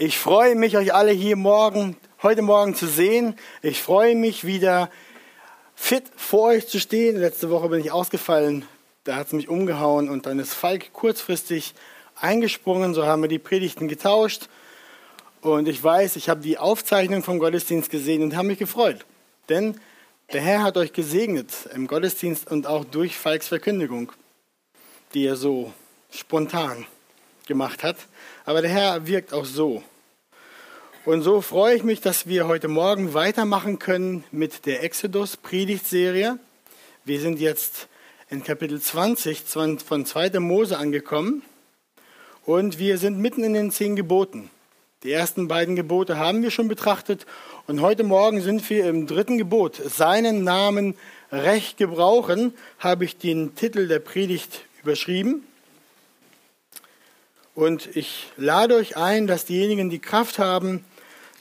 Ich freue mich, euch alle hier morgen, heute Morgen zu sehen. Ich freue mich, wieder fit vor euch zu stehen. Letzte Woche bin ich ausgefallen, da hat es mich umgehauen und dann ist Falk kurzfristig eingesprungen. So haben wir die Predigten getauscht. Und ich weiß, ich habe die Aufzeichnung vom Gottesdienst gesehen und habe mich gefreut. Denn der Herr hat euch gesegnet im Gottesdienst und auch durch Falks Verkündigung, die er so spontan gemacht hat. Aber der Herr wirkt auch so. Und so freue ich mich, dass wir heute Morgen weitermachen können mit der Exodus-Predigtserie. Wir sind jetzt in Kapitel 20 von 2. Mose angekommen und wir sind mitten in den zehn Geboten. Die ersten beiden Gebote haben wir schon betrachtet und heute Morgen sind wir im dritten Gebot. Seinen Namen recht gebrauchen, habe ich den Titel der Predigt überschrieben. Und ich lade euch ein, dass diejenigen, die Kraft haben,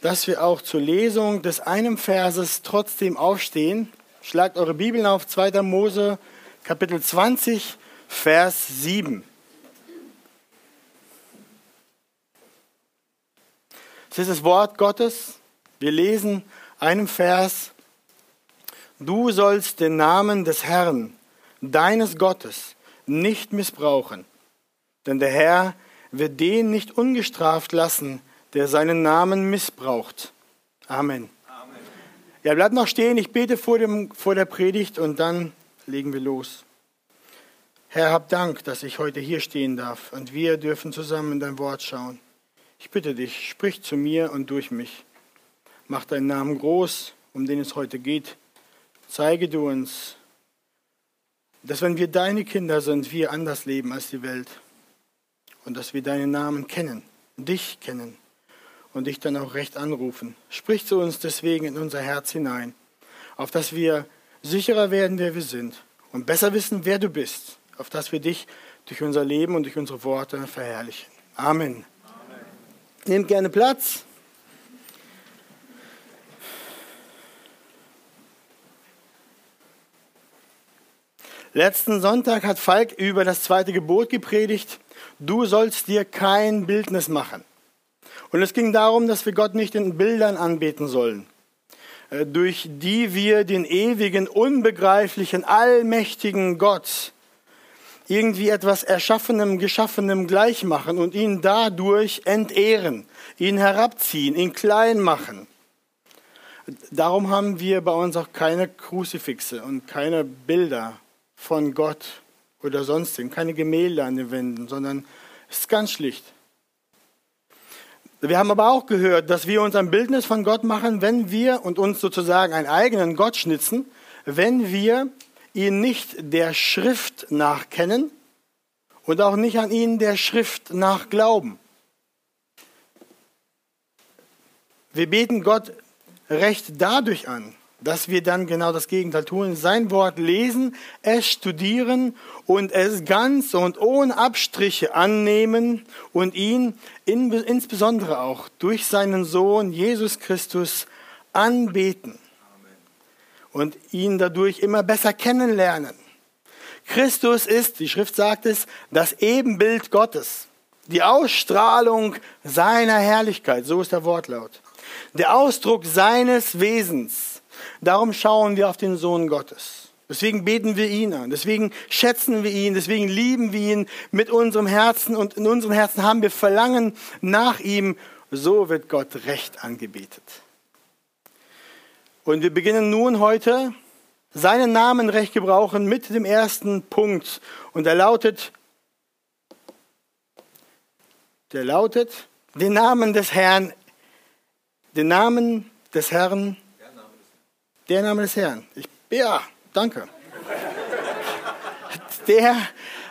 dass wir auch zur Lesung des einen Verses trotzdem aufstehen. Schlagt eure Bibeln auf 2. Mose Kapitel 20, Vers 7. Es ist das Wort Gottes. Wir lesen einen Vers. Du sollst den Namen des Herrn, deines Gottes, nicht missbrauchen, denn der Herr wird den nicht ungestraft lassen, der seinen Namen missbraucht. Amen. Amen. Ja, bleibt noch stehen. Ich bete vor, dem, vor der Predigt und dann legen wir los. Herr, hab Dank, dass ich heute hier stehen darf und wir dürfen zusammen in dein Wort schauen. Ich bitte dich, sprich zu mir und durch mich. Mach deinen Namen groß, um den es heute geht. Zeige du uns, dass wenn wir deine Kinder sind, wir anders leben als die Welt und dass wir deinen Namen kennen, dich kennen und dich dann auch recht anrufen. Sprich zu uns deswegen in unser Herz hinein, auf dass wir sicherer werden, wer wir sind und besser wissen, wer du bist, auf dass wir dich durch unser Leben und durch unsere Worte verherrlichen. Amen. Amen. Nehmt gerne Platz. Letzten Sonntag hat Falk über das zweite Gebot gepredigt du sollst dir kein Bildnis machen. Und es ging darum, dass wir Gott nicht in Bildern anbeten sollen, äh, durch die wir den ewigen, unbegreiflichen, allmächtigen Gott irgendwie etwas Erschaffenem, Geschaffenem gleich machen und ihn dadurch entehren, ihn herabziehen, ihn klein machen. Darum haben wir bei uns auch keine Kruzifixe und keine Bilder von Gott oder sonstigen, keine Gemälde an den Wänden, sondern es ist ganz schlicht. Wir haben aber auch gehört, dass wir uns ein Bildnis von Gott machen, wenn wir und uns sozusagen einen eigenen Gott schnitzen, wenn wir ihn nicht der Schrift nach kennen und auch nicht an ihn der Schrift nach glauben. Wir beten Gott recht dadurch an, dass wir dann genau das Gegenteil tun, sein Wort lesen, es studieren und es ganz und ohne Abstriche annehmen und ihn in, insbesondere auch durch seinen Sohn Jesus Christus anbeten und ihn dadurch immer besser kennenlernen. Christus ist, die Schrift sagt es, das Ebenbild Gottes, die Ausstrahlung seiner Herrlichkeit, so ist der Wortlaut, der Ausdruck seines Wesens Darum schauen wir auf den Sohn Gottes. Deswegen beten wir ihn an. Deswegen schätzen wir ihn. Deswegen lieben wir ihn mit unserem Herzen. Und in unserem Herzen haben wir Verlangen nach ihm. So wird Gott recht angebetet. Und wir beginnen nun heute seinen Namen recht gebrauchen mit dem ersten Punkt. Und er lautet, der lautet, den Namen des Herrn, den Namen des Herrn der Name des Herrn. Ich, ja, danke. Der,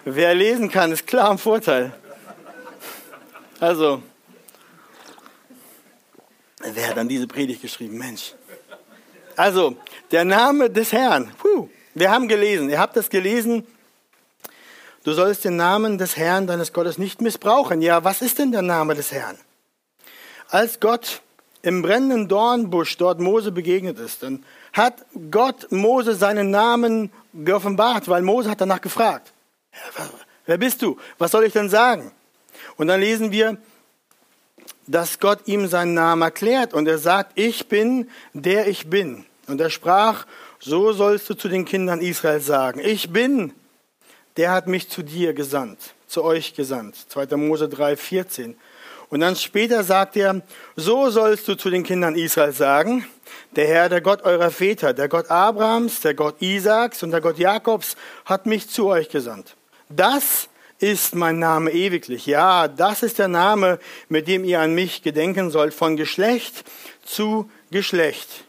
wer lesen kann, ist klar im Vorteil. Also, wer hat dann diese Predigt geschrieben? Mensch. Also, der Name des Herrn. Puh, wir haben gelesen, ihr habt das gelesen. Du sollst den Namen des Herrn, deines Gottes, nicht missbrauchen. Ja, was ist denn der Name des Herrn? Als Gott im brennenden Dornbusch dort Mose begegnet ist, dann hat Gott Mose seinen Namen geoffenbart, weil Mose hat danach gefragt. Wer bist du? Was soll ich denn sagen? Und dann lesen wir, dass Gott ihm seinen Namen erklärt und er sagt, ich bin der ich bin. Und er sprach, so sollst du zu den Kindern Israel sagen, ich bin, der hat mich zu dir gesandt, zu euch gesandt. 2. Mose 3, 14. Und dann später sagt er, so sollst du zu den Kindern Israel sagen, der Herr, der Gott eurer Väter, der Gott Abrahams, der Gott Isaaks und der Gott Jakobs hat mich zu euch gesandt. Das ist mein Name ewiglich. Ja, das ist der Name, mit dem ihr an mich gedenken sollt, von Geschlecht zu Geschlecht.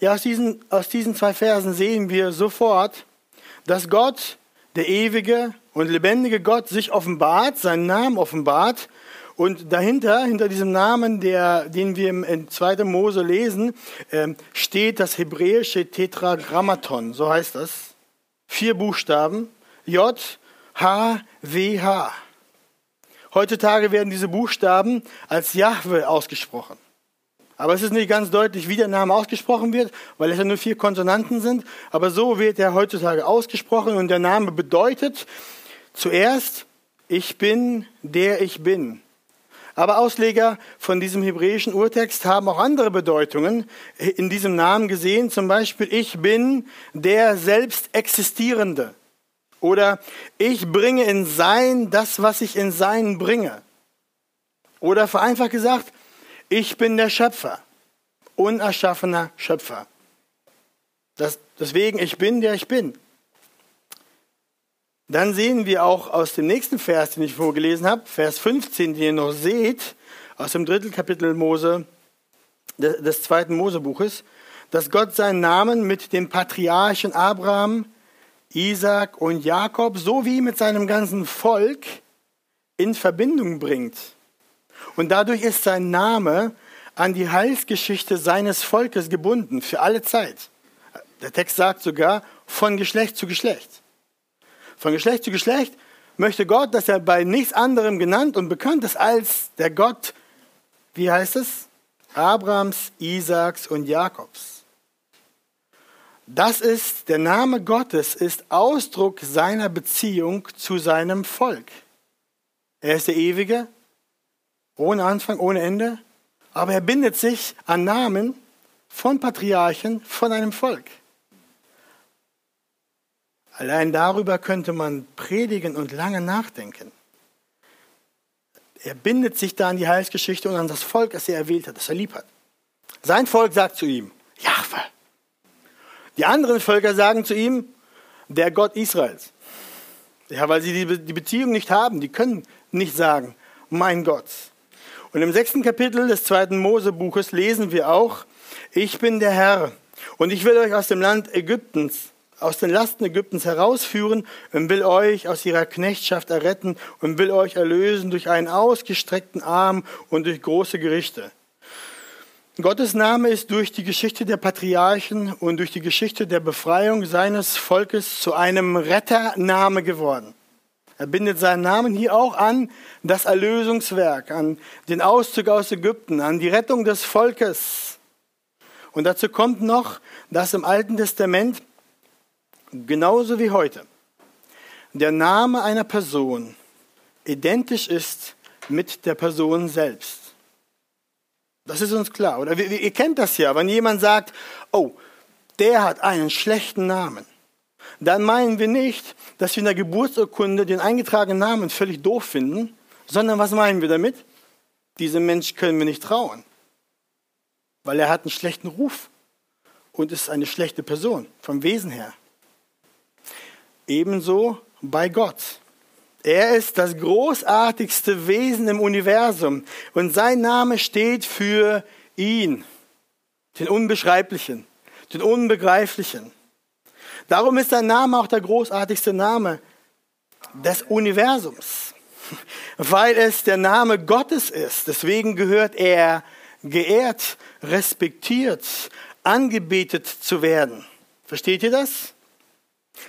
Ja, aus diesen, aus diesen zwei Versen sehen wir sofort, dass Gott, der ewige und lebendige Gott, sich offenbart, seinen Namen offenbart. Und dahinter, hinter diesem Namen, der, den wir in 2. Mose lesen, äh, steht das hebräische Tetragrammaton, so heißt das. Vier Buchstaben, J, H, W, H. Heutzutage werden diese Buchstaben als Jahwe ausgesprochen. Aber es ist nicht ganz deutlich, wie der Name ausgesprochen wird, weil es ja nur vier Konsonanten sind. Aber so wird er heutzutage ausgesprochen und der Name bedeutet zuerst, ich bin, der ich bin. Aber Ausleger von diesem hebräischen Urtext haben auch andere Bedeutungen in diesem Namen gesehen. Zum Beispiel, ich bin der selbst Existierende. Oder ich bringe in Sein das, was ich in Sein bringe. Oder vereinfacht gesagt, ich bin der Schöpfer, unerschaffener Schöpfer. Das, deswegen, ich bin, der ich bin. Dann sehen wir auch aus dem nächsten Vers, den ich vorgelesen habe, Vers 15, den ihr noch seht, aus dem dritten Kapitel Mose, des, zweiten Mosebuches, dass Gott seinen Namen mit dem Patriarchen Abraham, Isaac und Jakob sowie mit seinem ganzen Volk in Verbindung bringt. Und dadurch ist sein Name an die Heilsgeschichte seines Volkes gebunden, für alle Zeit. Der Text sagt sogar von Geschlecht zu Geschlecht. Von Geschlecht zu Geschlecht möchte Gott, dass er bei nichts anderem genannt und bekannt ist als der Gott, wie heißt es? Abrahams, Isaaks und Jakobs. Das ist, der Name Gottes ist Ausdruck seiner Beziehung zu seinem Volk. Er ist der Ewige, ohne Anfang, ohne Ende. Aber er bindet sich an Namen von Patriarchen, von einem Volk. Allein darüber könnte man predigen und lange nachdenken. Er bindet sich da an die Heilsgeschichte und an das Volk, das er erwählt hat, das er lieb hat. Sein Volk sagt zu ihm, Jahwe. Die anderen Völker sagen zu ihm, der Gott Israels. Ja, weil sie die Beziehung nicht haben, die können nicht sagen, mein Gott. Und im sechsten Kapitel des zweiten Mosebuches lesen wir auch, ich bin der Herr und ich will euch aus dem Land Ägyptens, aus den Lasten Ägyptens herausführen und will euch aus ihrer Knechtschaft erretten und will euch erlösen durch einen ausgestreckten Arm und durch große Gerichte. Gottes Name ist durch die Geschichte der Patriarchen und durch die Geschichte der Befreiung seines Volkes zu einem Rettername geworden. Er bindet seinen Namen hier auch an das Erlösungswerk, an den Auszug aus Ägypten, an die Rettung des Volkes. Und dazu kommt noch, dass im Alten Testament genauso wie heute der Name einer Person identisch ist mit der Person selbst. Das ist uns klar. Oder ihr kennt das ja, wenn jemand sagt, oh, der hat einen schlechten Namen dann meinen wir nicht, dass wir in der Geburtsurkunde den eingetragenen Namen völlig doof finden, sondern was meinen wir damit? Diesem Mensch können wir nicht trauen, weil er hat einen schlechten Ruf und ist eine schlechte Person vom Wesen her. Ebenso bei Gott. Er ist das großartigste Wesen im Universum und sein Name steht für ihn, den Unbeschreiblichen, den Unbegreiflichen. Darum ist sein Name auch der großartigste Name des Universums, weil es der Name Gottes ist. Deswegen gehört er geehrt, respektiert, angebetet zu werden. Versteht ihr das?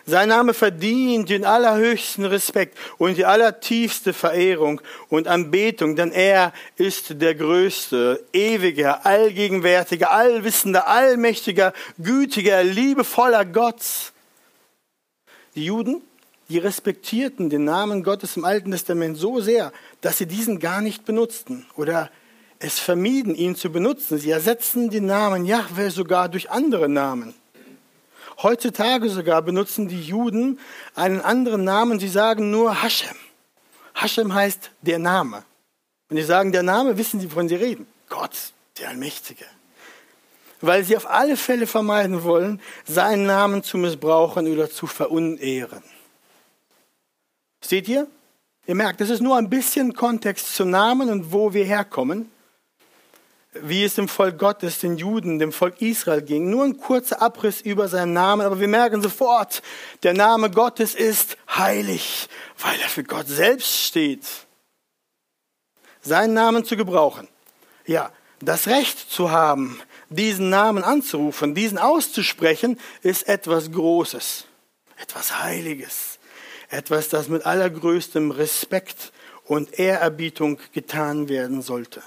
Sein Name verdient den allerhöchsten Respekt und die allertiefste Verehrung und Anbetung, denn er ist der größte, ewige, allgegenwärtige, allwissende, allmächtiger, gütiger, liebevoller Gott. Die Juden, die respektierten den Namen Gottes im Alten Testament so sehr, dass sie diesen gar nicht benutzten oder es vermieden, ihn zu benutzen. Sie ersetzen den Namen Yahweh sogar durch andere Namen. Heutzutage sogar benutzen die Juden einen anderen Namen. Sie sagen nur Hashem. Hashem heißt der Name. Wenn sie sagen der Name, wissen sie, wovon sie reden. Gott, der Allmächtige. Weil sie auf alle Fälle vermeiden wollen, seinen Namen zu missbrauchen oder zu verunehren. Seht ihr? Ihr merkt, das ist nur ein bisschen Kontext zum Namen und wo wir herkommen. Wie es dem Volk Gottes, den Juden, dem Volk Israel ging. Nur ein kurzer Abriss über seinen Namen, aber wir merken sofort, der Name Gottes ist heilig, weil er für Gott selbst steht. Seinen Namen zu gebrauchen. Ja, das Recht zu haben, diesen Namen anzurufen, diesen auszusprechen, ist etwas Großes, etwas Heiliges etwas, das mit allergrößtem Respekt und Ehrerbietung getan werden sollte.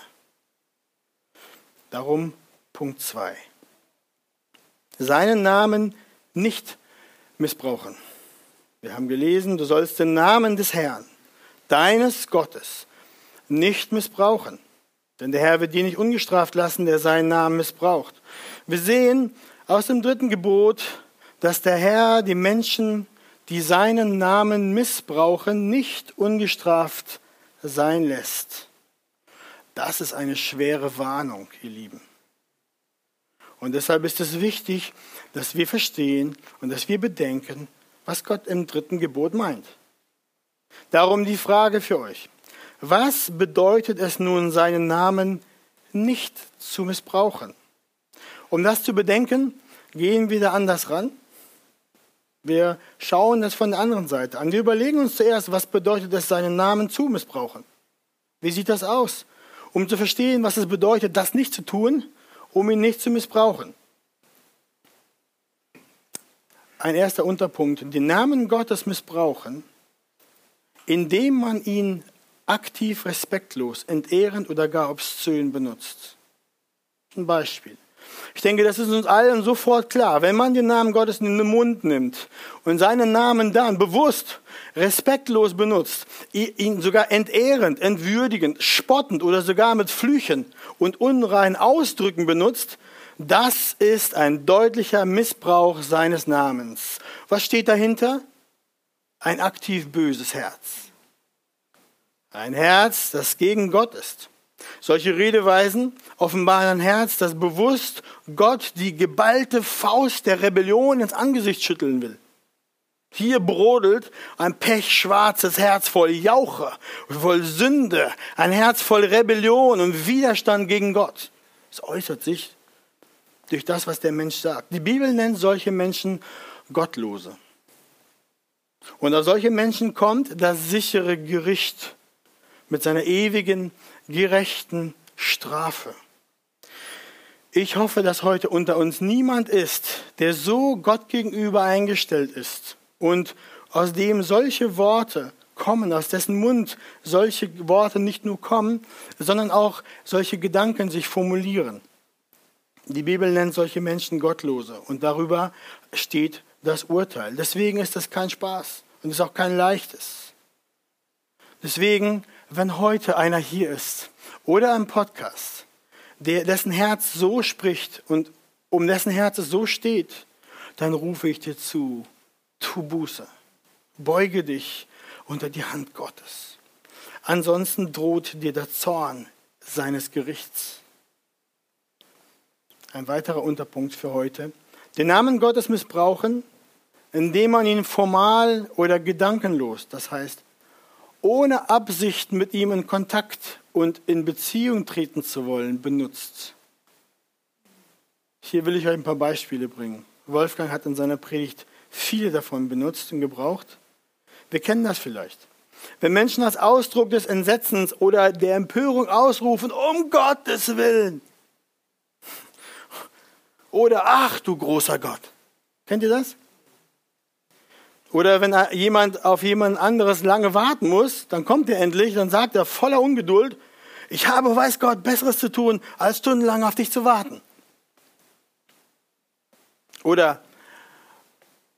Darum Punkt 2. Seinen Namen nicht missbrauchen. Wir haben gelesen, du sollst den Namen des Herrn, deines Gottes, nicht missbrauchen. Denn der Herr wird dir nicht ungestraft lassen, der seinen Namen missbraucht. Wir sehen aus dem dritten Gebot, dass der Herr die Menschen die seinen Namen missbrauchen, nicht ungestraft sein lässt. Das ist eine schwere Warnung, ihr Lieben. Und deshalb ist es wichtig, dass wir verstehen und dass wir bedenken, was Gott im dritten Gebot meint. Darum die Frage für euch. Was bedeutet es nun, seinen Namen nicht zu missbrauchen? Um das zu bedenken, gehen wir da anders ran wir schauen das von der anderen Seite an. Wir überlegen uns zuerst, was bedeutet es, seinen Namen zu missbrauchen? Wie sieht das aus? Um zu verstehen, was es bedeutet, das nicht zu tun, um ihn nicht zu missbrauchen. Ein erster Unterpunkt, den Namen Gottes missbrauchen, indem man ihn aktiv respektlos, entehrend oder gar obszön benutzt. Ein Beispiel. Ich denke, das ist uns allen sofort klar. Wenn man den Namen Gottes in den Mund nimmt und seinen Namen dann bewusst, respektlos benutzt, ihn sogar entehrend, entwürdigend, spottend oder sogar mit Flüchen und unreinen Ausdrücken benutzt, das ist ein deutlicher Missbrauch seines Namens. Was steht dahinter? Ein aktiv böses Herz. Ein Herz, das gegen Gott ist. Solche Redeweisen offenbaren ein Herz, das bewusst Gott die geballte Faust der Rebellion ins Angesicht schütteln will. Hier brodelt ein pechschwarzes Herz voll Jauche, voll Sünde, ein Herz voll Rebellion und Widerstand gegen Gott. Es äußert sich durch das, was der Mensch sagt. Die Bibel nennt solche Menschen Gottlose. Und auf solche Menschen kommt das sichere Gericht mit seiner ewigen gerechten Strafe. Ich hoffe, dass heute unter uns niemand ist, der so Gott gegenüber eingestellt ist und aus dem solche Worte kommen, aus dessen Mund solche Worte nicht nur kommen, sondern auch solche Gedanken sich formulieren. Die Bibel nennt solche Menschen Gottlose und darüber steht das Urteil. Deswegen ist das kein Spaß und ist auch kein leichtes. Deswegen wenn heute einer hier ist oder im Podcast, der, dessen Herz so spricht und um dessen Herz es so steht, dann rufe ich dir zu, tu Buße, beuge dich unter die Hand Gottes. Ansonsten droht dir der Zorn seines Gerichts. Ein weiterer Unterpunkt für heute. Den Namen Gottes missbrauchen, indem man ihn formal oder gedankenlos, das heißt ohne Absicht mit ihm in Kontakt und in Beziehung treten zu wollen, benutzt. Hier will ich euch ein paar Beispiele bringen. Wolfgang hat in seiner Predigt viele davon benutzt und gebraucht. Wir kennen das vielleicht. Wenn Menschen als Ausdruck des Entsetzens oder der Empörung ausrufen, um Gottes Willen. Oder ach du großer Gott. Kennt ihr das? Oder wenn jemand auf jemand anderes lange warten muss, dann kommt er endlich, dann sagt er voller Ungeduld, ich habe, weiß Gott, Besseres zu tun, als stundenlang auf dich zu warten. Oder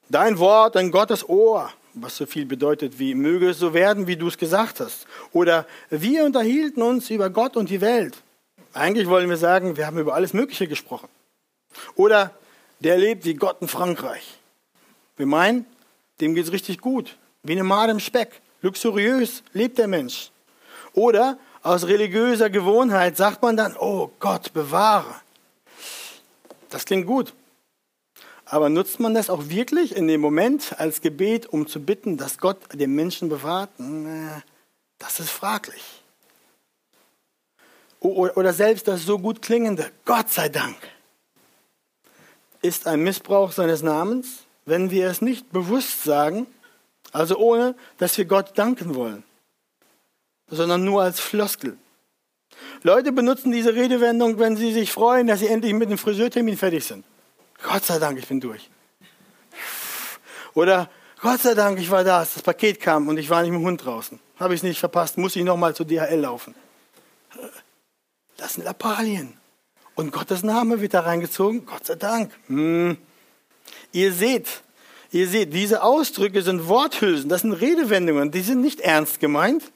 dein Wort ein Gottes Ohr, was so viel bedeutet wie möge es so werden, wie du es gesagt hast. Oder wir unterhielten uns über Gott und die Welt. Eigentlich wollen wir sagen, wir haben über alles Mögliche gesprochen. Oder der lebt wie Gott in Frankreich. Wir meinen, dem geht es richtig gut, wie eine Made im Speck. Luxuriös lebt der Mensch. Oder aus religiöser Gewohnheit sagt man dann, oh Gott, bewahre. Das klingt gut. Aber nutzt man das auch wirklich in dem Moment als Gebet, um zu bitten, dass Gott den Menschen bewahrt? Das ist fraglich. Oder selbst das so gut klingende, Gott sei Dank, ist ein Missbrauch seines Namens, wenn wir es nicht bewusst sagen, also ohne, dass wir Gott danken wollen, sondern nur als Floskel. Leute benutzen diese Redewendung, wenn sie sich freuen, dass sie endlich mit dem Friseurtermin fertig sind. Gott sei Dank, ich bin durch. Oder Gott sei Dank, ich war da, das Paket kam und ich war nicht mit dem Hund draußen. Habe ich es nicht verpasst, muss ich nochmal zu DHL laufen. Das sind Lappalien. Und Gottes Name wird da reingezogen. Gott sei Dank. Hm. Ihr seht, ihr seht, diese Ausdrücke sind Worthülsen, das sind Redewendungen, die sind nicht ernst gemeint,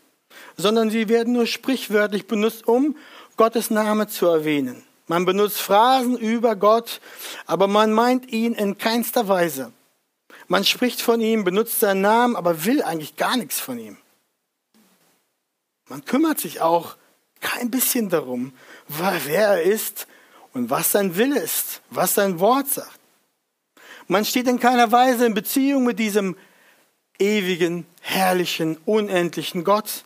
sondern sie werden nur sprichwörtlich benutzt, um Gottes Name zu erwähnen. Man benutzt Phrasen über Gott, aber man meint ihn in keinster Weise. Man spricht von ihm, benutzt seinen Namen, aber will eigentlich gar nichts von ihm. Man kümmert sich auch kein bisschen darum, wer er ist und was sein Wille ist, was sein Wort sagt. Man steht in keiner Weise in Beziehung mit diesem ewigen, herrlichen, unendlichen Gott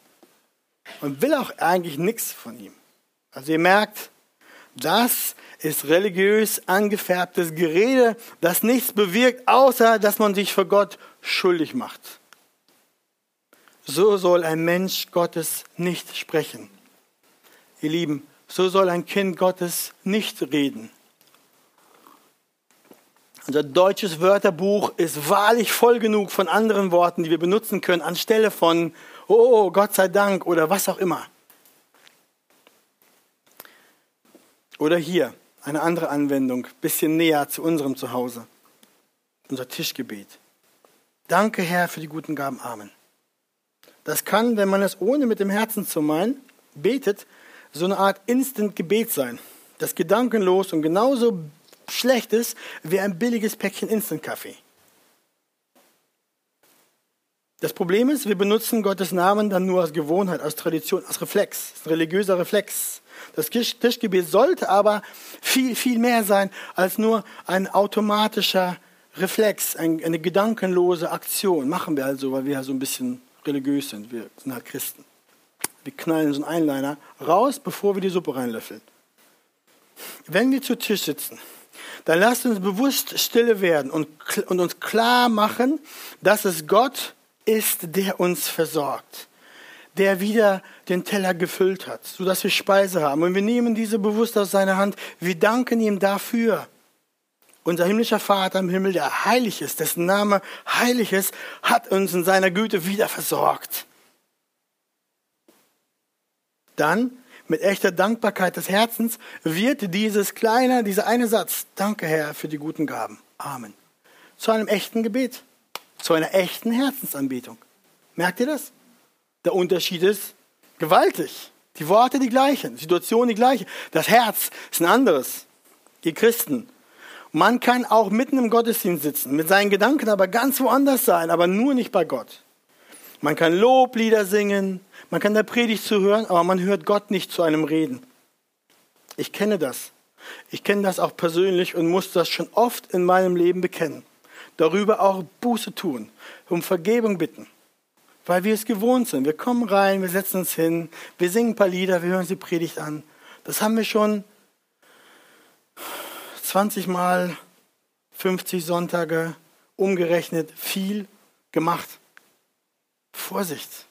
und will auch eigentlich nichts von ihm. Also ihr merkt, das ist religiös angefärbtes Gerede, das nichts bewirkt, außer dass man sich vor Gott schuldig macht. So soll ein Mensch Gottes nicht sprechen. Ihr Lieben, so soll ein Kind Gottes nicht reden. Unser deutsches Wörterbuch ist wahrlich voll genug von anderen Worten, die wir benutzen können, anstelle von, oh, Gott sei Dank oder was auch immer. Oder hier eine andere Anwendung, bisschen näher zu unserem Zuhause. Unser Tischgebet. Danke, Herr, für die guten Gaben. Amen. Das kann, wenn man es ohne mit dem Herzen zu meinen betet, so eine Art Instant-Gebet sein, das gedankenlos und genauso schlecht ist wie ein billiges Päckchen Instant-Kaffee. Das Problem ist, wir benutzen Gottes Namen dann nur als Gewohnheit, als Tradition, als Reflex, als religiöser Reflex. Das Tischgebet sollte aber viel, viel mehr sein als nur ein automatischer Reflex, eine gedankenlose Aktion. Machen wir also, weil wir ja so ein bisschen religiös sind. Wir sind halt Christen. Wir knallen so einen Einliner raus, bevor wir die Suppe reinlöffeln. Wenn wir zu Tisch sitzen, dann lasst uns bewusst stille werden und, und uns klar machen, dass es Gott ist, der uns versorgt, der wieder den Teller gefüllt hat, sodass wir Speise haben. Und wir nehmen diese bewusst aus seiner Hand. Wir danken ihm dafür. Unser himmlischer Vater im Himmel, der heilig ist, dessen Name heilig ist, hat uns in seiner Güte wieder versorgt dann mit echter Dankbarkeit des Herzens wird dieses kleine, dieser eine Satz, danke Herr für die guten Gaben. Amen. Zu einem echten Gebet, zu einer echten Herzensanbetung. Merkt ihr das? Der Unterschied ist gewaltig. Die Worte die gleichen, die Situation die gleiche. Das Herz ist ein anderes. Die Christen. Man kann auch mitten im Gottesdienst sitzen, mit seinen Gedanken aber ganz woanders sein, aber nur nicht bei Gott. Man kann Loblieder singen, man kann der Predigt zuhören, aber man hört Gott nicht zu einem reden. Ich kenne das. Ich kenne das auch persönlich und muss das schon oft in meinem Leben bekennen. Darüber auch Buße tun, um Vergebung bitten. Weil wir es gewohnt sind. Wir kommen rein, wir setzen uns hin, wir singen ein paar Lieder, wir hören die Predigt an. Das haben wir schon 20 Mal, 50 Sonntage umgerechnet, viel gemacht. Vorsicht.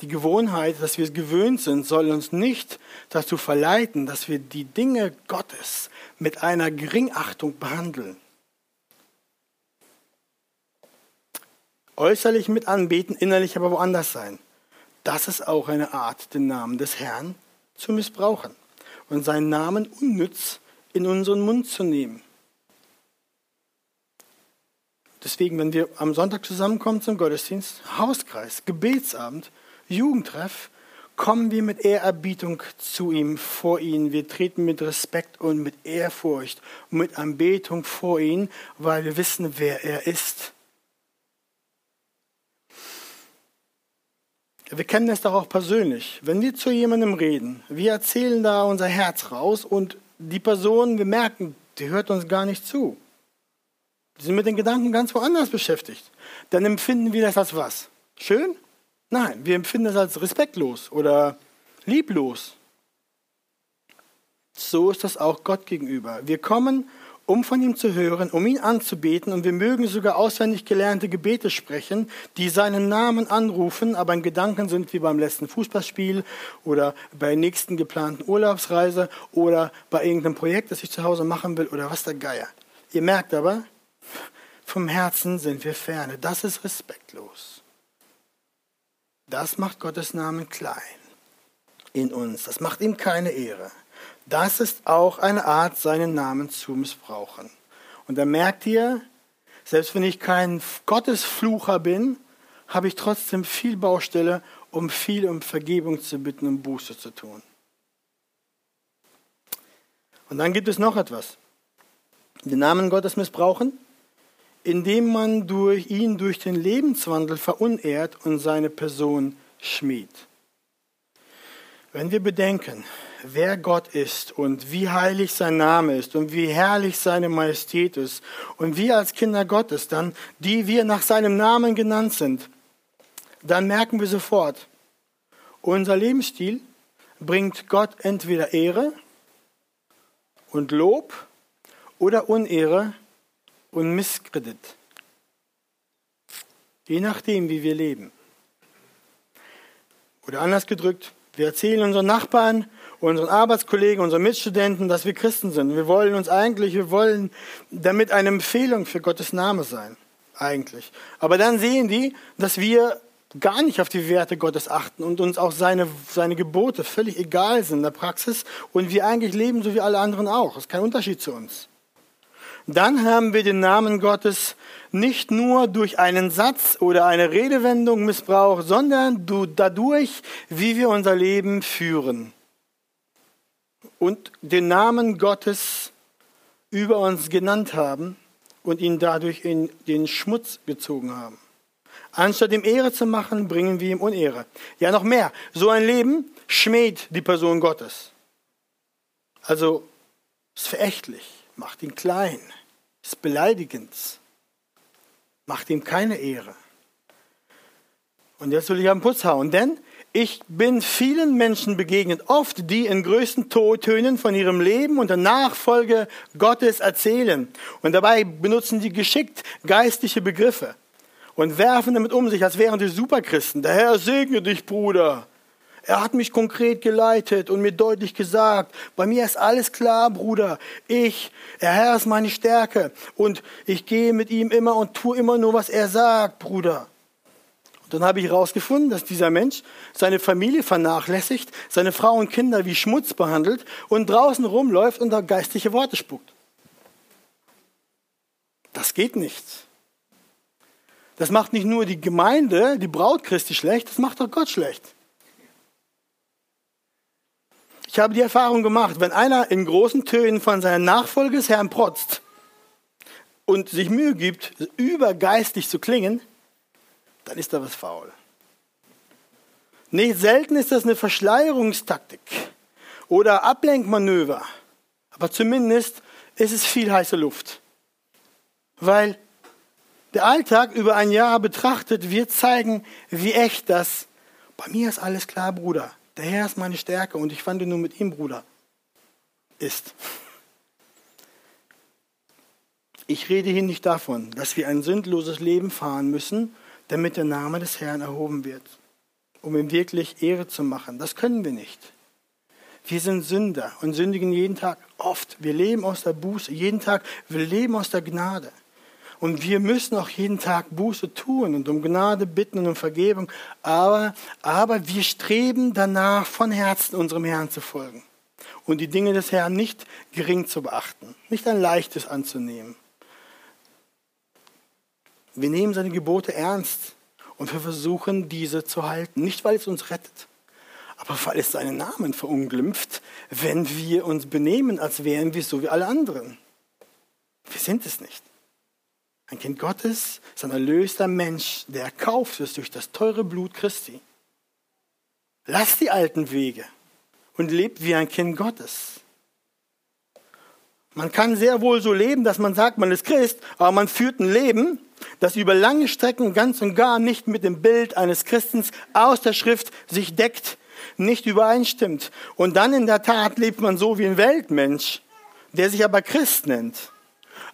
Die Gewohnheit, dass wir es gewöhnt sind, soll uns nicht dazu verleiten, dass wir die Dinge Gottes mit einer Geringachtung behandeln. Äußerlich mit anbeten, innerlich aber woanders sein. Das ist auch eine Art, den Namen des Herrn zu missbrauchen und seinen Namen unnütz in unseren Mund zu nehmen. Deswegen, wenn wir am Sonntag zusammenkommen zum Gottesdienst, Hauskreis, Gebetsabend, Jugendtreff, kommen wir mit Ehrerbietung zu ihm, vor ihn. Wir treten mit Respekt und mit Ehrfurcht und mit Anbetung vor ihn, weil wir wissen, wer er ist. Wir kennen das doch auch persönlich. Wenn wir zu jemandem reden, wir erzählen da unser Herz raus und die Person, wir merken, die hört uns gar nicht zu. Die sind mit den Gedanken ganz woanders beschäftigt. Dann empfinden wir das als was? Schön? Nein, wir empfinden das als respektlos oder lieblos. So ist das auch Gott gegenüber. Wir kommen, um von ihm zu hören, um ihn anzubeten und wir mögen sogar auswendig gelernte Gebete sprechen, die seinen Namen anrufen, aber in Gedanken sind wie beim letzten Fußballspiel oder bei der nächsten geplanten Urlaubsreise oder bei irgendeinem Projekt, das ich zu Hause machen will oder was der Geier. Ihr merkt aber, vom Herzen sind wir ferne. Das ist respektlos. Das macht Gottes Namen klein in uns. Das macht ihm keine Ehre. Das ist auch eine Art, seinen Namen zu missbrauchen. Und da merkt ihr, selbst wenn ich kein Gottesflucher bin, habe ich trotzdem viel Baustelle, um viel um Vergebung zu bitten, um Buße zu tun. Und dann gibt es noch etwas. Den Namen Gottes missbrauchen indem man durch ihn durch den Lebenswandel verunehrt und seine Person schmied. Wenn wir bedenken, wer Gott ist und wie heilig sein Name ist und wie herrlich seine Majestät ist und wir als Kinder Gottes dann, die wir nach seinem Namen genannt sind, dann merken wir sofort, unser Lebensstil bringt Gott entweder Ehre und Lob oder Unehre und Misskredit. Je nachdem, wie wir leben. Oder anders gedrückt, wir erzählen unseren Nachbarn, unseren Arbeitskollegen, unseren Mitstudenten, dass wir Christen sind. Wir wollen uns eigentlich, wir wollen damit eine Empfehlung für Gottes Name sein. Eigentlich. Aber dann sehen die, dass wir gar nicht auf die Werte Gottes achten und uns auch seine, seine Gebote völlig egal sind in der Praxis und wir eigentlich leben so wie alle anderen auch. Das ist kein Unterschied zu uns dann haben wir den Namen Gottes nicht nur durch einen Satz oder eine Redewendung missbraucht, sondern dadurch, wie wir unser Leben führen. Und den Namen Gottes über uns genannt haben und ihn dadurch in den Schmutz gezogen haben. Anstatt ihm Ehre zu machen, bringen wir ihm Unehre. Ja, noch mehr. So ein Leben schmäht die Person Gottes. Also ist verächtlich, macht ihn klein des Beleidigens, macht ihm keine Ehre. Und jetzt will ich am Putz hauen, denn ich bin vielen Menschen begegnet, oft die in größten Tönen von ihrem Leben und der Nachfolge Gottes erzählen. Und dabei benutzen die geschickt geistliche Begriffe und werfen damit um sich, als wären die Superchristen. Der Herr segne dich, Bruder. Er hat mich konkret geleitet und mir deutlich gesagt, bei mir ist alles klar, Bruder. Ich, der Herr ist meine Stärke und ich gehe mit ihm immer und tue immer nur, was er sagt, Bruder. Und dann habe ich herausgefunden, dass dieser Mensch seine Familie vernachlässigt, seine Frau und Kinder wie Schmutz behandelt und draußen rumläuft und da geistliche Worte spuckt. Das geht nicht. Das macht nicht nur die Gemeinde, die Braut Christi schlecht, das macht auch Gott schlecht. Ich habe die Erfahrung gemacht, wenn einer in großen Tönen von seiner Nachfolge des Herrn protzt und sich Mühe gibt, übergeistig zu klingen, dann ist da was faul. Nicht selten ist das eine Verschleierungstaktik oder Ablenkmanöver, aber zumindest ist es viel heiße Luft. Weil der Alltag über ein Jahr betrachtet wird zeigen, wie echt das. Bei mir ist alles klar, Bruder. Der Herr ist meine Stärke und ich wandle nur mit ihm, Bruder. Ist. Ich rede hier nicht davon, dass wir ein sündloses Leben fahren müssen, damit der Name des Herrn erhoben wird, um ihm wirklich Ehre zu machen. Das können wir nicht. Wir sind Sünder und sündigen jeden Tag oft. Wir leben aus der Buße jeden Tag. Wir leben aus der Gnade. Und wir müssen auch jeden Tag Buße tun und um Gnade bitten und um Vergebung. Aber, aber wir streben danach, von Herzen unserem Herrn zu folgen. Und die Dinge des Herrn nicht gering zu beachten, nicht ein leichtes anzunehmen. Wir nehmen seine Gebote ernst und wir versuchen, diese zu halten. Nicht, weil es uns rettet, aber weil es seinen Namen verunglimpft, wenn wir uns benehmen, als wären wir so wie alle anderen. Wir sind es nicht. Ein Kind Gottes ist ein erlöster Mensch, der erkauft ist durch das teure Blut Christi. Lass die alten Wege und lebt wie ein Kind Gottes. Man kann sehr wohl so leben, dass man sagt, man ist Christ, aber man führt ein Leben, das über lange Strecken ganz und gar nicht mit dem Bild eines Christens aus der Schrift sich deckt, nicht übereinstimmt. Und dann in der Tat lebt man so wie ein Weltmensch, der sich aber Christ nennt.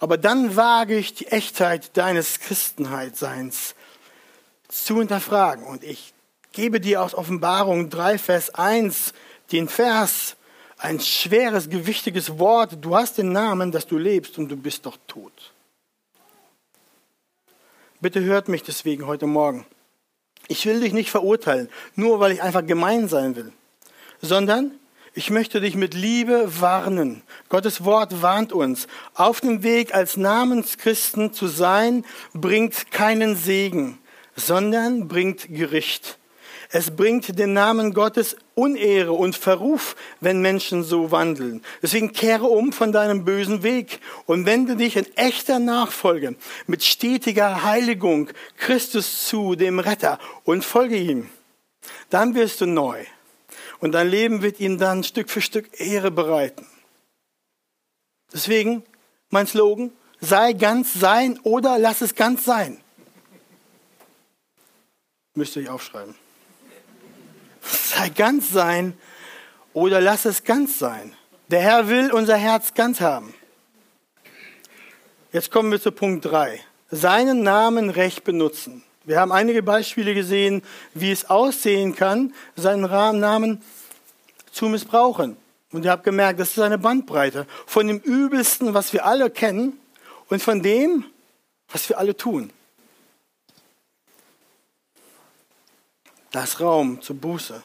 Aber dann wage ich die Echtheit deines Christenheitseins zu hinterfragen. Und ich gebe dir aus Offenbarung 3, Vers 1 den Vers, ein schweres, gewichtiges Wort. Du hast den Namen, dass du lebst und du bist doch tot. Bitte hört mich deswegen heute Morgen. Ich will dich nicht verurteilen, nur weil ich einfach gemein sein will, sondern ich möchte dich mit Liebe warnen. Gottes Wort warnt uns. Auf dem Weg als Namenschristen zu sein, bringt keinen Segen, sondern bringt Gericht. Es bringt den Namen Gottes Unehre und Verruf, wenn Menschen so wandeln. Deswegen kehre um von deinem bösen Weg und wende dich in echter Nachfolge mit stetiger Heiligung Christus zu, dem Retter, und folge ihm. Dann wirst du neu und dein Leben wird ihm dann Stück für Stück Ehre bereiten. Deswegen mein Slogan, sei ganz sein oder lass es ganz sein. Müsst ihr euch aufschreiben. Sei ganz sein oder lass es ganz sein. Der Herr will unser Herz ganz haben. Jetzt kommen wir zu Punkt 3. Seinen Namen recht benutzen. Wir haben einige Beispiele gesehen, wie es aussehen kann, seinen Namen zu missbrauchen. Und ihr habt gemerkt, das ist eine Bandbreite von dem Übelsten, was wir alle kennen, und von dem, was wir alle tun. Das Raum zur Buße.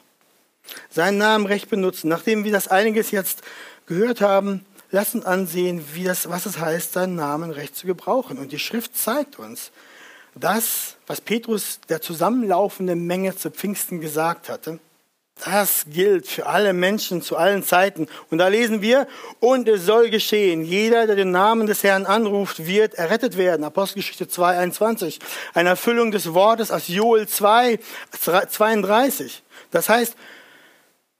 Seinen Namen recht benutzen. Nachdem wir das einiges jetzt gehört haben, lasst uns ansehen, wie das, was es heißt, seinen Namen recht zu gebrauchen. Und die Schrift zeigt uns, das, was Petrus der zusammenlaufenden Menge zu Pfingsten gesagt hatte, das gilt für alle Menschen zu allen Zeiten. Und da lesen wir, und es soll geschehen, jeder, der den Namen des Herrn anruft, wird errettet werden. Apostelgeschichte 2, 21. Eine Erfüllung des Wortes aus Joel 2, 32. Das heißt,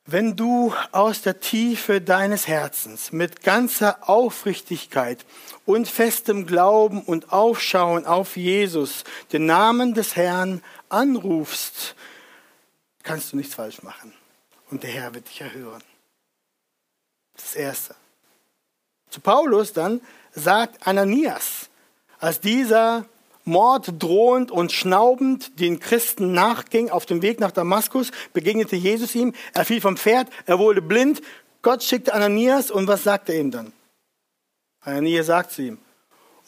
wenn du aus der Tiefe deines Herzens mit ganzer Aufrichtigkeit und festem Glauben und Aufschauen auf Jesus den Namen des Herrn anrufst, kannst du nichts falsch machen. Und der Herr wird dich erhören. Das Erste. Zu Paulus dann sagt Ananias, als dieser Mord drohend und schnaubend den Christen nachging auf dem Weg nach Damaskus, begegnete Jesus ihm, er fiel vom Pferd, er wurde blind, Gott schickte Ananias und was sagt er ihm dann? Ananias sagt zu ihm,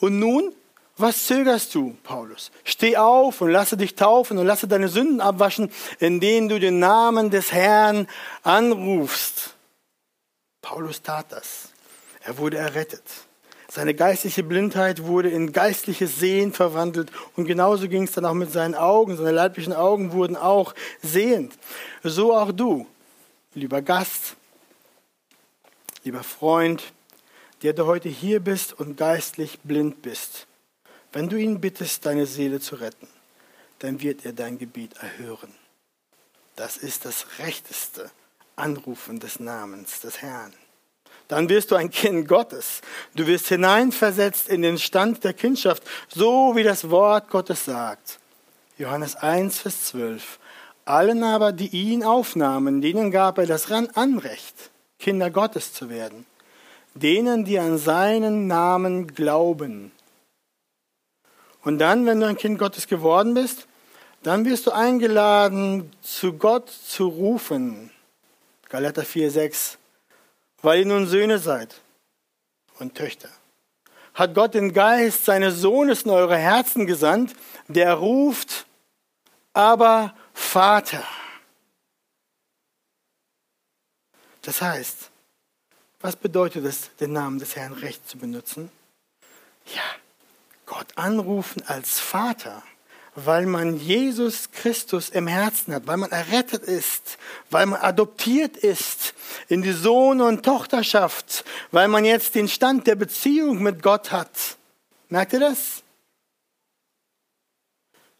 und nun was zögerst du, Paulus? Steh auf und lasse dich taufen und lasse deine Sünden abwaschen, indem du den Namen des Herrn anrufst. Paulus tat das. Er wurde errettet. Seine geistliche Blindheit wurde in geistliches Sehen verwandelt und genauso ging es dann auch mit seinen Augen. Seine leiblichen Augen wurden auch sehend. So auch du, lieber Gast, lieber Freund, der du heute hier bist und geistlich blind bist. Wenn du ihn bittest, deine Seele zu retten, dann wird er dein Gebet erhören. Das ist das rechteste Anrufen des Namens des Herrn. Dann wirst du ein Kind Gottes. Du wirst hineinversetzt in den Stand der Kindschaft, so wie das Wort Gottes sagt. Johannes 1, Vers 12. Allen aber, die ihn aufnahmen, denen gab er das Anrecht, Kinder Gottes zu werden. Denen, die an seinen Namen glauben, und dann, wenn du ein Kind Gottes geworden bist, dann wirst du eingeladen, zu Gott zu rufen. Galater 4, 6. Weil ihr nun Söhne seid und Töchter. Hat Gott den Geist seines Sohnes in eure Herzen gesandt, der ruft, aber Vater. Das heißt, was bedeutet es, den Namen des Herrn recht zu benutzen? Ja, Gott anrufen als Vater weil man Jesus Christus im Herzen hat, weil man errettet ist, weil man adoptiert ist in die Sohn- und Tochterschaft, weil man jetzt den Stand der Beziehung mit Gott hat. Merkt ihr das?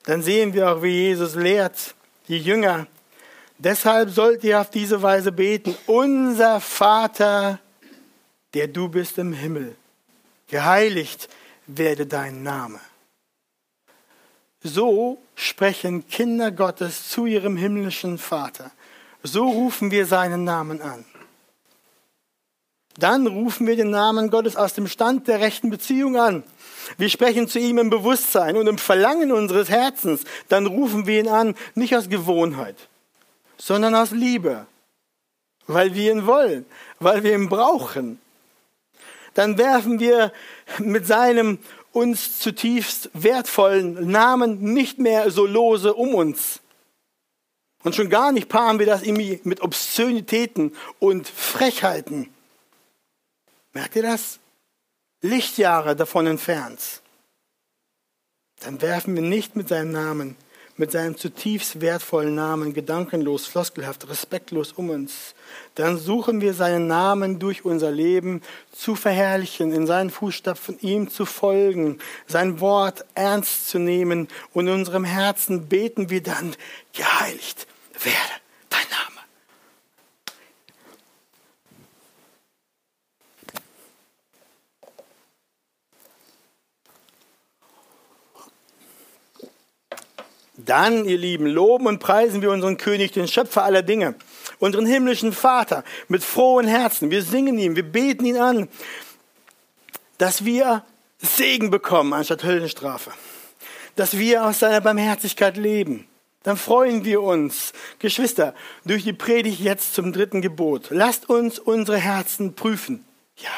Dann sehen wir auch, wie Jesus lehrt, die Jünger. Deshalb sollt ihr auf diese Weise beten. Unser Vater, der du bist im Himmel, geheiligt werde dein Name. So sprechen Kinder Gottes zu ihrem himmlischen Vater. So rufen wir seinen Namen an. Dann rufen wir den Namen Gottes aus dem Stand der rechten Beziehung an. Wir sprechen zu ihm im Bewusstsein und im Verlangen unseres Herzens. Dann rufen wir ihn an, nicht aus Gewohnheit, sondern aus Liebe, weil wir ihn wollen, weil wir ihn brauchen. Dann werfen wir mit seinem uns zutiefst wertvollen Namen nicht mehr so lose um uns. Und schon gar nicht paaren wir das irgendwie mit Obszönitäten und Frechheiten. Merkt ihr das? Lichtjahre davon entfernt. Dann werfen wir nicht mit seinem Namen, mit seinem zutiefst wertvollen Namen gedankenlos, floskelhaft, respektlos um uns. Dann suchen wir seinen Namen durch unser Leben zu verherrlichen, in seinen Fußstapfen ihm zu folgen, sein Wort ernst zu nehmen und in unserem Herzen beten wir dann, geheiligt werde dein Name. Dann, ihr Lieben, loben und preisen wir unseren König, den Schöpfer aller Dinge, unseren himmlischen Vater mit frohen Herzen. Wir singen ihm, wir beten ihn an, dass wir Segen bekommen anstatt Höllenstrafe, dass wir aus seiner Barmherzigkeit leben. Dann freuen wir uns, Geschwister, durch die Predigt jetzt zum dritten Gebot. Lasst uns unsere Herzen prüfen. Ja,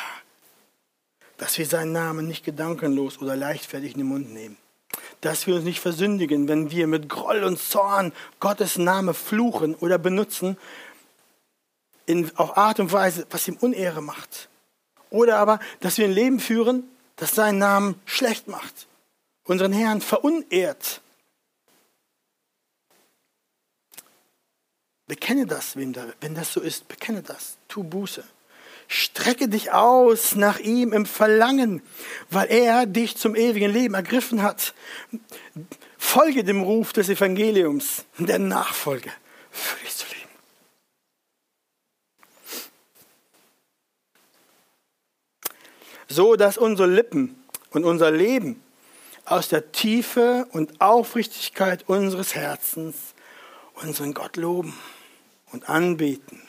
dass wir seinen Namen nicht gedankenlos oder leichtfertig in den Mund nehmen dass wir uns nicht versündigen, wenn wir mit Groll und Zorn Gottes Name fluchen oder benutzen, in, auf Art und Weise, was ihm Unehre macht. Oder aber, dass wir ein Leben führen, das seinen Namen schlecht macht, unseren Herrn verunehrt. Bekenne das, wenn das so ist, bekenne das, tu Buße. Strecke dich aus nach ihm im Verlangen, weil er dich zum ewigen Leben ergriffen hat. Folge dem Ruf des Evangeliums, der Nachfolge, für dich zu leben. So dass unsere Lippen und unser Leben aus der Tiefe und Aufrichtigkeit unseres Herzens unseren Gott loben und anbeten.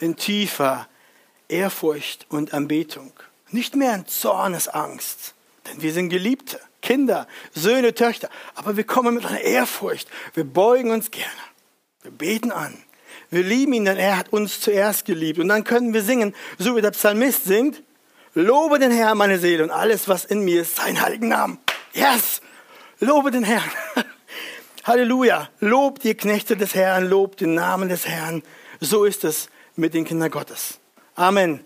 In tiefer, Ehrfurcht und Anbetung. Nicht mehr in Zornesangst, denn wir sind Geliebte, Kinder, Söhne, Töchter. Aber wir kommen mit einer Ehrfurcht. Wir beugen uns gerne. Wir beten an. Wir lieben ihn, denn er hat uns zuerst geliebt. Und dann können wir singen, so wie der Psalmist singt, Lobe den Herrn, meine Seele, und alles, was in mir ist, seinen heiligen Namen. Yes! Lobe den Herrn. Halleluja. Lobt ihr Knechte des Herrn, lobt den Namen des Herrn. So ist es mit den Kindern Gottes. Amen.